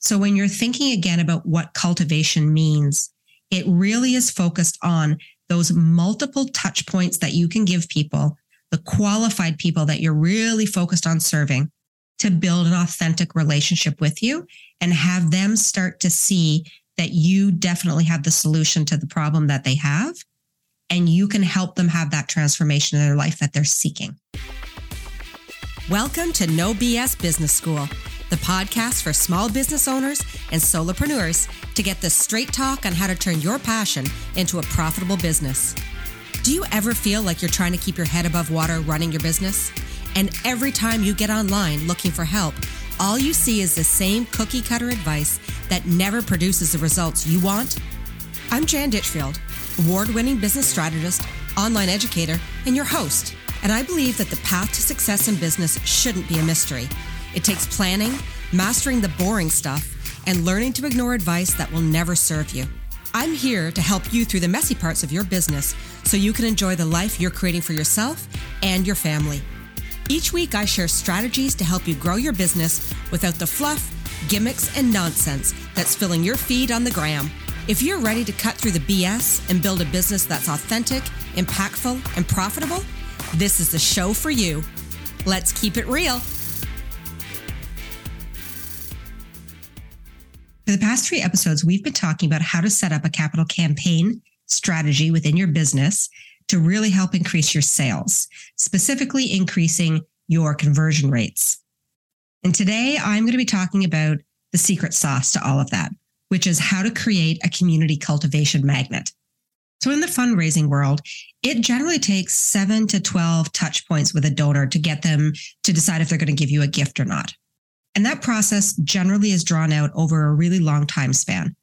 So when you're thinking again about what cultivation means, it really is focused on those multiple touch points that you can give people, the qualified people that you're really focused on serving to build an authentic relationship with you and have them start to see that you definitely have the solution to the problem that they have. And you can help them have that transformation in their life that they're seeking. Welcome to No BS Business School the podcast for small business owners and solopreneurs to get the straight talk on how to turn your passion into a profitable business. Do you ever feel like you're trying to keep your head above water running your business? And every time you get online looking for help, all you see is the same cookie cutter advice that never produces the results you want? I'm Jan Ditchfield, award winning business strategist, online educator, and your host. And I believe that the path to success in business shouldn't be a mystery. It takes planning, mastering the boring stuff, and learning to ignore advice that will never serve you. I'm here to help you through the messy parts of your business so you can enjoy the life you're creating for yourself and your family. Each week, I share strategies to help you grow your business without the fluff, gimmicks, and nonsense that's filling your feed on the gram. If you're ready to cut through the BS and build a business that's authentic, impactful, and profitable, this is the show for you. Let's keep it real. For the past three episodes, we've been talking about how to set up a capital campaign strategy within your business to really help increase your sales, specifically increasing your conversion rates. And today I'm going to be talking about the secret sauce to all of that, which is how to create a community cultivation magnet. So in the fundraising world, it generally takes seven to 12 touch points with a donor to get them to decide if they're going to give you a gift or not. And that process generally is drawn out over a really long time span.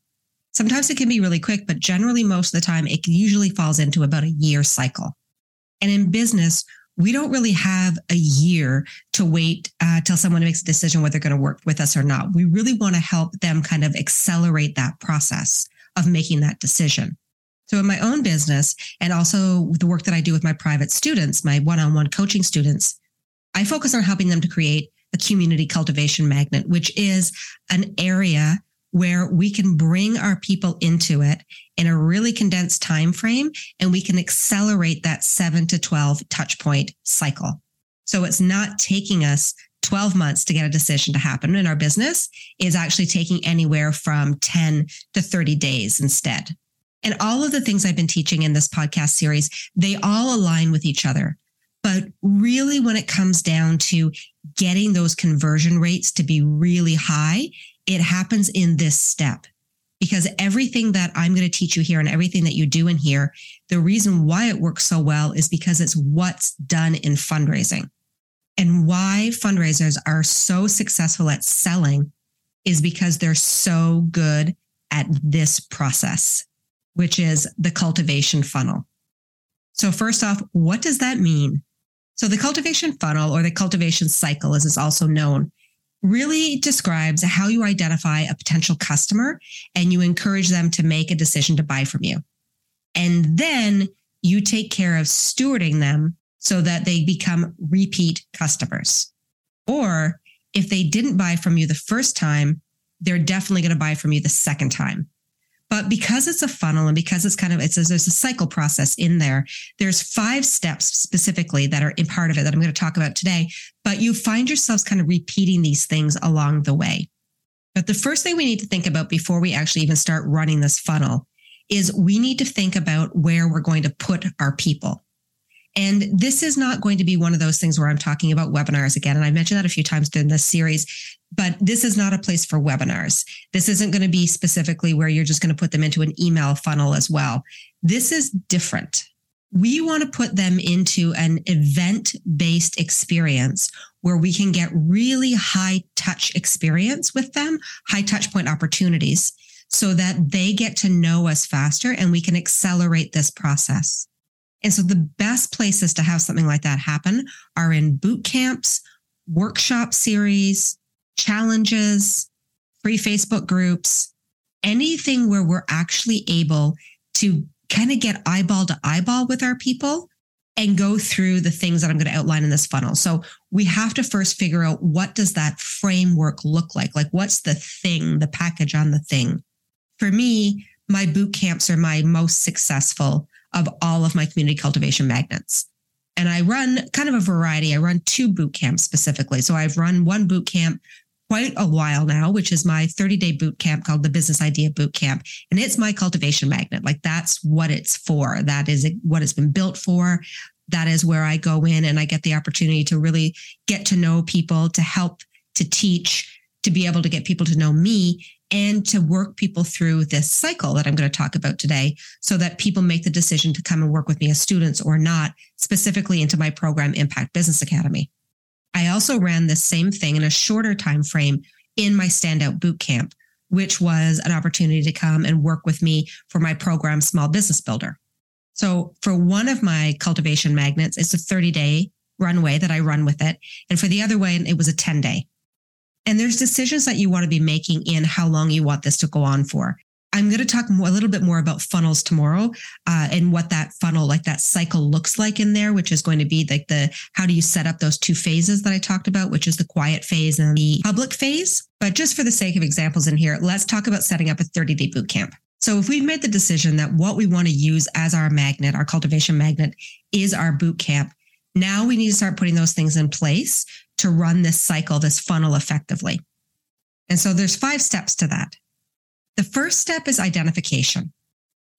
Sometimes it can be really quick, but generally, most of the time, it usually falls into about a year cycle. And in business, we don't really have a year to wait uh, till someone makes a decision whether they're going to work with us or not. We really want to help them kind of accelerate that process of making that decision. So, in my own business, and also the work that I do with my private students, my one on one coaching students, I focus on helping them to create a community cultivation magnet, which is an area where we can bring our people into it in a really condensed time frame and we can accelerate that 7 to 12 touch point cycle. So it's not taking us 12 months to get a decision to happen in our business is actually taking anywhere from 10 to 30 days instead. And all of the things I've been teaching in this podcast series, they all align with each other. But really, when it comes down to getting those conversion rates to be really high, it happens in this step. Because everything that I'm going to teach you here and everything that you do in here, the reason why it works so well is because it's what's done in fundraising. And why fundraisers are so successful at selling is because they're so good at this process, which is the cultivation funnel. So, first off, what does that mean? So the cultivation funnel or the cultivation cycle, as it's also known, really describes how you identify a potential customer and you encourage them to make a decision to buy from you. And then you take care of stewarding them so that they become repeat customers. Or if they didn't buy from you the first time, they're definitely going to buy from you the second time. But because it's a funnel and because it's kind of it's a, there's a cycle process in there, there's five steps specifically that are in part of it that I'm going to talk about today. But you find yourselves kind of repeating these things along the way. But the first thing we need to think about before we actually even start running this funnel is we need to think about where we're going to put our people. And this is not going to be one of those things where I'm talking about webinars again. And I mentioned that a few times during this series, but this is not a place for webinars. This isn't going to be specifically where you're just going to put them into an email funnel as well. This is different. We want to put them into an event based experience where we can get really high touch experience with them, high touch point opportunities so that they get to know us faster and we can accelerate this process. And so the best places to have something like that happen are in boot camps, workshop series, challenges, free Facebook groups, anything where we're actually able to kind of get eyeball to eyeball with our people and go through the things that I'm going to outline in this funnel. So we have to first figure out what does that framework look like? Like what's the thing, the package on the thing? For me, my boot camps are my most successful of all of my community cultivation magnets. And I run kind of a variety. I run two boot camps specifically. So I've run one boot camp quite a while now, which is my 30 day boot camp called the Business Idea Boot Camp. And it's my cultivation magnet. Like that's what it's for. That is what it's been built for. That is where I go in and I get the opportunity to really get to know people, to help, to teach, to be able to get people to know me and to work people through this cycle that I'm going to talk about today so that people make the decision to come and work with me as students or not, specifically into my program Impact Business Academy. I also ran this same thing in a shorter time frame in my standout boot camp, which was an opportunity to come and work with me for my program Small Business Builder. So for one of my cultivation magnets, it's a 30 day runway that I run with it. And for the other one, it was a 10 day. And there's decisions that you want to be making in how long you want this to go on for. I'm going to talk more, a little bit more about funnels tomorrow uh, and what that funnel, like that cycle looks like in there, which is going to be like the how do you set up those two phases that I talked about, which is the quiet phase and the public phase. But just for the sake of examples in here, let's talk about setting up a 30 day boot camp. So if we've made the decision that what we want to use as our magnet, our cultivation magnet, is our boot camp, now we need to start putting those things in place to run this cycle, this funnel effectively. And so there's five steps to that. The first step is identification.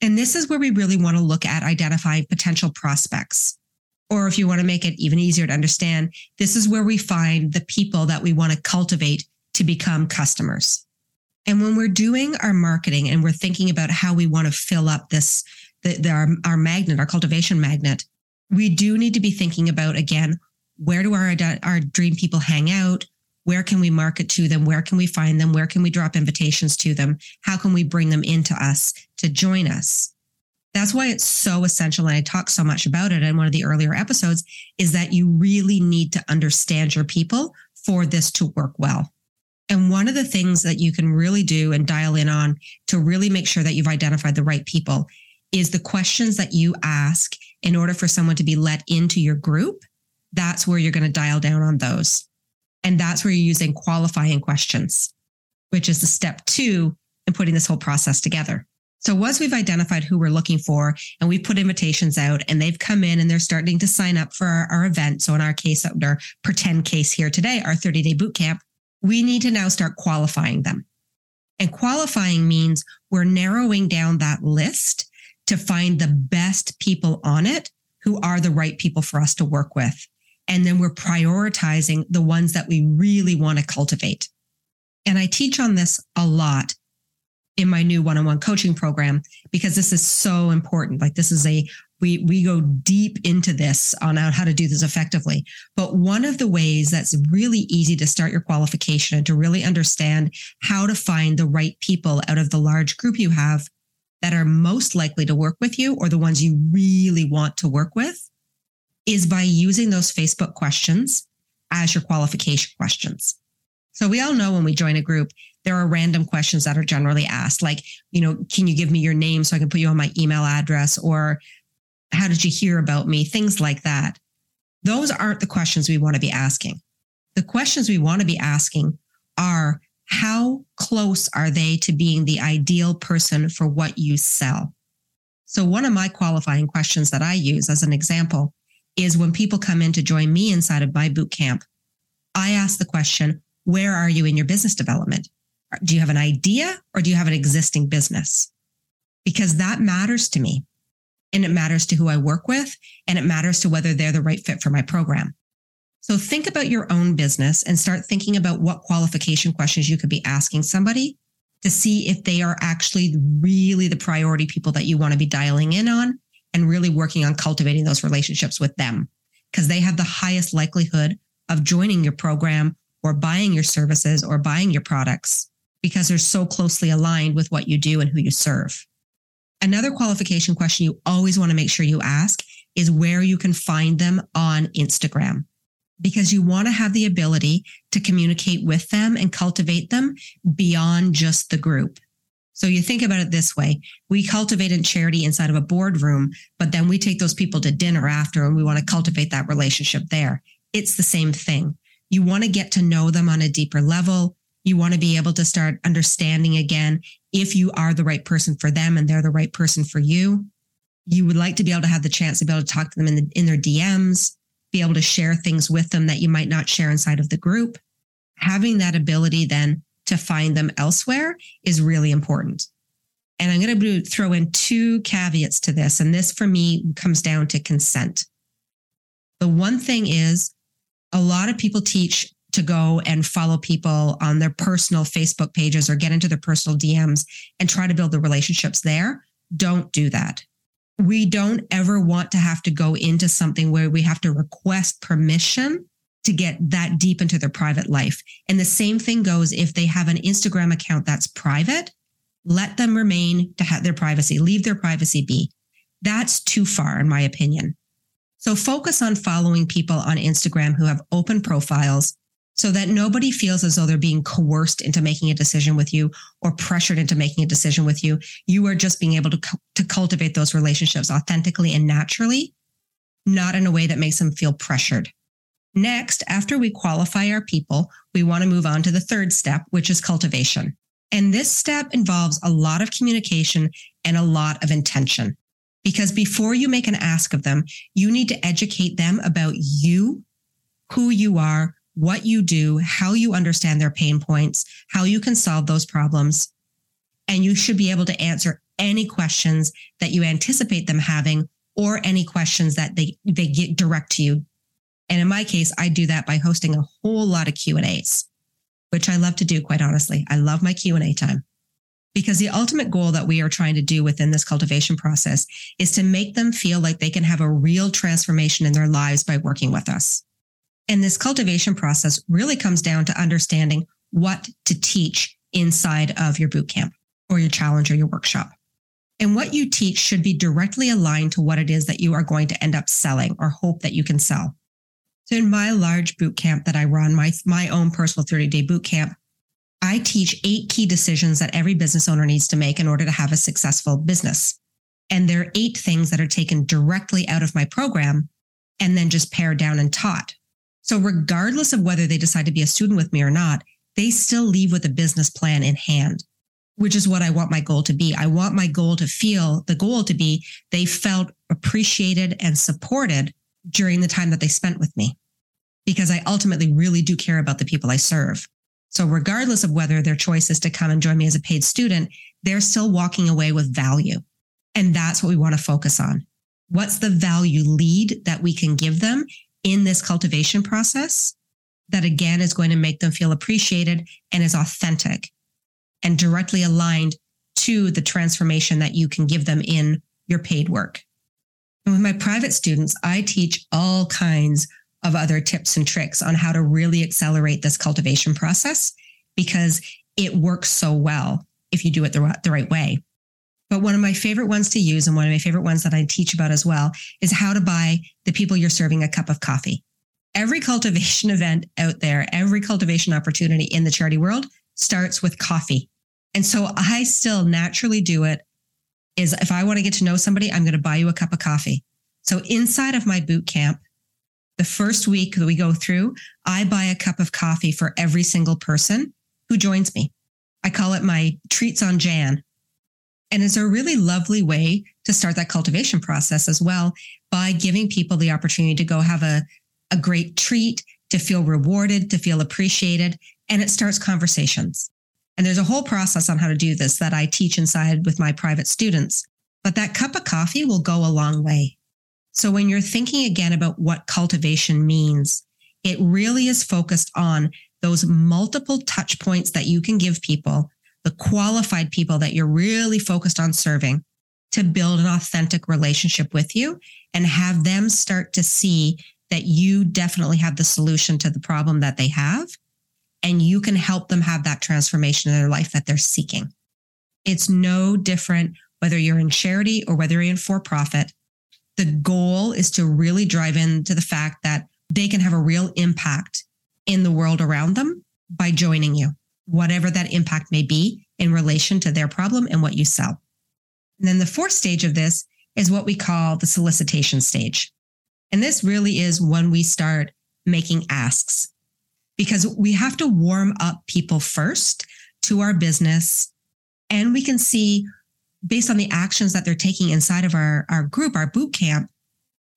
And this is where we really want to look at identifying potential prospects. Or if you want to make it even easier to understand, this is where we find the people that we want to cultivate to become customers. And when we're doing our marketing and we're thinking about how we want to fill up this, the, the, our, our magnet, our cultivation magnet, we do need to be thinking about again, where do our, our dream people hang out? Where can we market to them? Where can we find them? Where can we drop invitations to them? How can we bring them into us to join us? That's why it's so essential. And I talk so much about it in one of the earlier episodes is that you really need to understand your people for this to work well. And one of the things that you can really do and dial in on to really make sure that you've identified the right people is the questions that you ask in order for someone to be let into your group. That's where you're going to dial down on those. And that's where you're using qualifying questions, which is the step two in putting this whole process together. So once we've identified who we're looking for and we've put invitations out and they've come in and they're starting to sign up for our, our event. So in our case, our pretend case here today, our 30 day boot camp, we need to now start qualifying them. And qualifying means we're narrowing down that list to find the best people on it who are the right people for us to work with. And then we're prioritizing the ones that we really want to cultivate. And I teach on this a lot in my new one-on-one coaching program because this is so important. Like this is a we we go deep into this on how to do this effectively. But one of the ways that's really easy to start your qualification and to really understand how to find the right people out of the large group you have that are most likely to work with you or the ones you really want to work with is by using those Facebook questions as your qualification questions. So we all know when we join a group, there are random questions that are generally asked, like, you know, can you give me your name so I can put you on my email address? Or how did you hear about me? Things like that. Those aren't the questions we want to be asking. The questions we want to be asking are how close are they to being the ideal person for what you sell? So, one of my qualifying questions that I use as an example is when people come in to join me inside of my boot camp, I ask the question, where are you in your business development? Do you have an idea or do you have an existing business? Because that matters to me and it matters to who I work with and it matters to whether they're the right fit for my program. So think about your own business and start thinking about what qualification questions you could be asking somebody to see if they are actually really the priority people that you want to be dialing in on and really working on cultivating those relationships with them because they have the highest likelihood of joining your program or buying your services or buying your products because they're so closely aligned with what you do and who you serve. Another qualification question you always want to make sure you ask is where you can find them on Instagram because you want to have the ability to communicate with them and cultivate them beyond just the group. So you think about it this way. We cultivate in charity inside of a boardroom, but then we take those people to dinner after and we want to cultivate that relationship there. It's the same thing. You want to get to know them on a deeper level. You want to be able to start understanding again if you are the right person for them and they're the right person for you. You would like to be able to have the chance to be able to talk to them in, the, in their DMs, be able to share things with them that you might not share inside of the group. Having that ability then to find them elsewhere is really important. And I'm going to throw in two caveats to this. And this for me comes down to consent. The one thing is a lot of people teach to go and follow people on their personal Facebook pages or get into their personal DMs and try to build the relationships there. Don't do that. We don't ever want to have to go into something where we have to request permission to get that deep into their private life. And the same thing goes if they have an Instagram account that's private, let them remain to have their privacy, leave their privacy be. That's too far, in my opinion. So focus on following people on Instagram who have open profiles so that nobody feels as though they're being coerced into making a decision with you or pressured into making a decision with you. You are just being able to, to cultivate those relationships authentically and naturally, not in a way that makes them feel pressured. Next, after we qualify our people, we want to move on to the third step, which is cultivation. And this step involves a lot of communication and a lot of intention. Because before you make an ask of them, you need to educate them about you, who you are, what you do, how you understand their pain points, how you can solve those problems. And you should be able to answer any questions that you anticipate them having or any questions that they, they get direct to you and in my case, I do that by hosting a whole lot of Q&As, which I love to do quite honestly. I love my Q&A time. Because the ultimate goal that we are trying to do within this cultivation process is to make them feel like they can have a real transformation in their lives by working with us. And this cultivation process really comes down to understanding what to teach inside of your boot camp or your challenge or your workshop. And what you teach should be directly aligned to what it is that you are going to end up selling or hope that you can sell. So in my large boot camp that I run, my, my own personal 30 day boot camp, I teach eight key decisions that every business owner needs to make in order to have a successful business. And there are eight things that are taken directly out of my program and then just pared down and taught. So regardless of whether they decide to be a student with me or not, they still leave with a business plan in hand, which is what I want my goal to be. I want my goal to feel the goal to be they felt appreciated and supported during the time that they spent with me because I ultimately really do care about the people I serve. So, regardless of whether their choice is to come and join me as a paid student, they're still walking away with value. And that's what we want to focus on. What's the value lead that we can give them in this cultivation process that again is going to make them feel appreciated and is authentic and directly aligned to the transformation that you can give them in your paid work? And with my private students, I teach all kinds of other tips and tricks on how to really accelerate this cultivation process because it works so well if you do it the, the right way. But one of my favorite ones to use and one of my favorite ones that I teach about as well is how to buy the people you're serving a cup of coffee. Every cultivation event out there, every cultivation opportunity in the charity world starts with coffee. And so I still naturally do it is if I want to get to know somebody, I'm going to buy you a cup of coffee. So inside of my boot camp, the first week that we go through, I buy a cup of coffee for every single person who joins me. I call it my treats on Jan. And it's a really lovely way to start that cultivation process as well by giving people the opportunity to go have a, a great treat, to feel rewarded, to feel appreciated. And it starts conversations. And there's a whole process on how to do this that I teach inside with my private students. But that cup of coffee will go a long way. So when you're thinking again about what cultivation means, it really is focused on those multiple touch points that you can give people, the qualified people that you're really focused on serving to build an authentic relationship with you and have them start to see that you definitely have the solution to the problem that they have and you can help them have that transformation in their life that they're seeking. It's no different whether you're in charity or whether you're in for profit. The goal is to really drive into the fact that they can have a real impact in the world around them by joining you. whatever that impact may be in relation to their problem and what you sell. And then the fourth stage of this is what we call the solicitation stage. And this really is when we start making asks because we have to warm up people first to our business. And we can see based on the actions that they're taking inside of our, our group, our boot camp,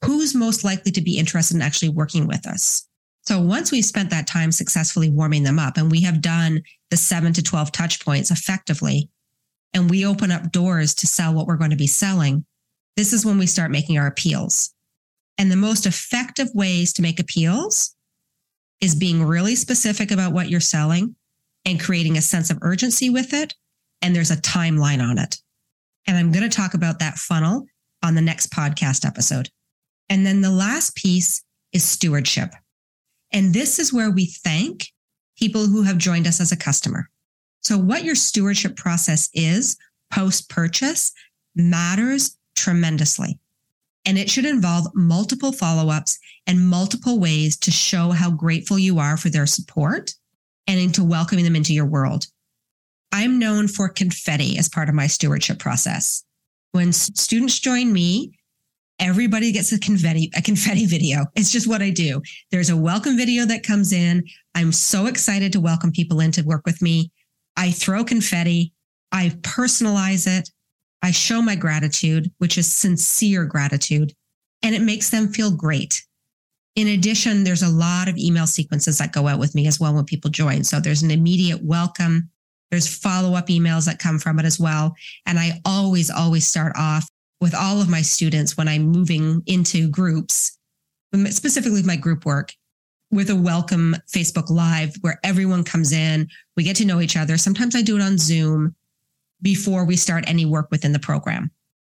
who's most likely to be interested in actually working with us. So once we've spent that time successfully warming them up and we have done the seven to 12 touch points effectively, and we open up doors to sell what we're going to be selling, this is when we start making our appeals. And the most effective ways to make appeals is being really specific about what you're selling and creating a sense of urgency with it. And there's a timeline on it. And I'm going to talk about that funnel on the next podcast episode. And then the last piece is stewardship. And this is where we thank people who have joined us as a customer. So, what your stewardship process is post purchase matters tremendously. And it should involve multiple follow ups and multiple ways to show how grateful you are for their support and into welcoming them into your world. I'm known for confetti as part of my stewardship process. When students join me, everybody gets a confetti a confetti video. It's just what I do. There's a welcome video that comes in. I'm so excited to welcome people in to work with me. I throw confetti. I personalize it. I show my gratitude, which is sincere gratitude, and it makes them feel great. In addition, there's a lot of email sequences that go out with me as well when people join. So there's an immediate welcome. There's follow up emails that come from it as well. And I always, always start off with all of my students when I'm moving into groups, specifically my group work, with a welcome Facebook Live where everyone comes in. We get to know each other. Sometimes I do it on Zoom before we start any work within the program.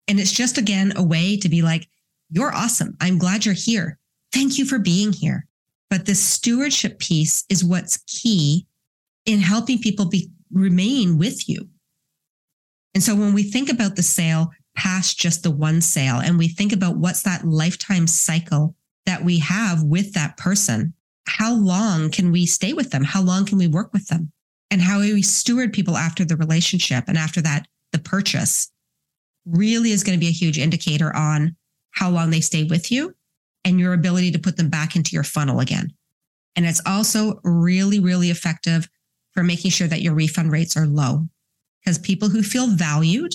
And it's just, again, a way to be like, you're awesome. I'm glad you're here. Thank you for being here. But the stewardship piece is what's key in helping people be, remain with you. And so when we think about the sale past just the one sale and we think about what's that lifetime cycle that we have with that person, how long can we stay with them? How long can we work with them? And how we steward people after the relationship and after that, the purchase really is going to be a huge indicator on how long they stay with you and your ability to put them back into your funnel again. And it's also really, really effective for making sure that your refund rates are low because people who feel valued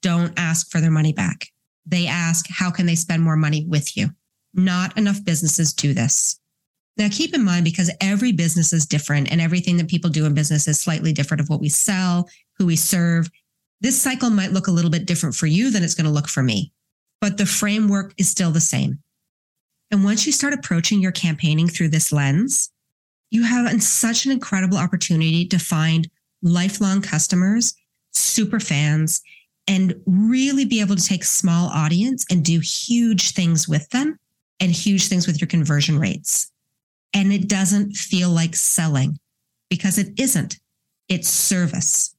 don't ask for their money back. They ask, how can they spend more money with you? Not enough businesses do this. Now, keep in mind, because every business is different and everything that people do in business is slightly different of what we sell, who we serve. This cycle might look a little bit different for you than it's going to look for me, but the framework is still the same. And once you start approaching your campaigning through this lens, you have such an incredible opportunity to find lifelong customers, super fans, and really be able to take small audience and do huge things with them and huge things with your conversion rates and it doesn't feel like selling because it isn't. It's service.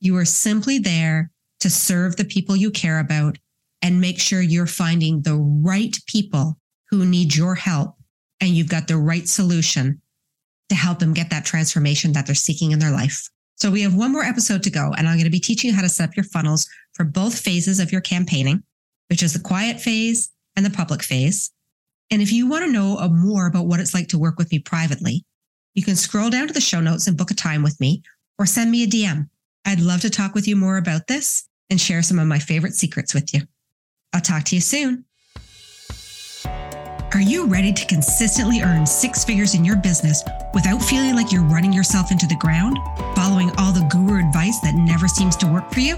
You are simply there to serve the people you care about and make sure you're finding the right people who need your help and you've got the right solution to help them get that transformation that they're seeking in their life. So we have one more episode to go and I'm going to be teaching you how to set up your funnels for both phases of your campaigning, which is the quiet phase and the public phase. And if you want to know uh, more about what it's like to work with me privately, you can scroll down to the show notes and book a time with me or send me a DM. I'd love to talk with you more about this and share some of my favorite secrets with you. I'll talk to you soon. Are you ready to consistently earn six figures in your business without feeling like you're running yourself into the ground, following all the guru advice that never seems to work for you?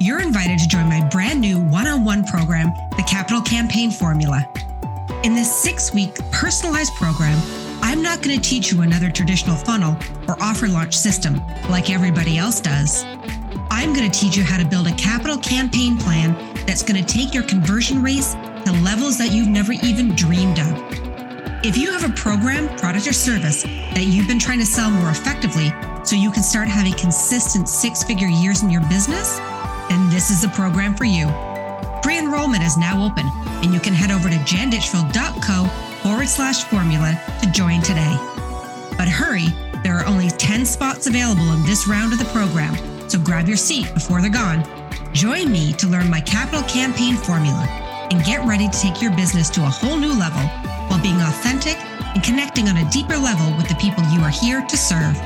You're invited to join my brand new one on one program, the Capital Campaign Formula. In this six week personalized program, I'm not going to teach you another traditional funnel or offer launch system like everybody else does. I'm going to teach you how to build a capital campaign plan that's going to take your conversion rates to levels that you've never even dreamed of. If you have a program, product, or service that you've been trying to sell more effectively so you can start having consistent six figure years in your business, then this is the program for you. Pre enrollment is now open, and you can head over to janditchfield.co forward slash formula to join today. But hurry, There are only 10 spots available in this round of the program, so grab your seat before they're gone. Join me to learn my capital campaign formula and get ready to take your business to a whole new level while being authentic and connecting on a deeper level with the people you are here to serve.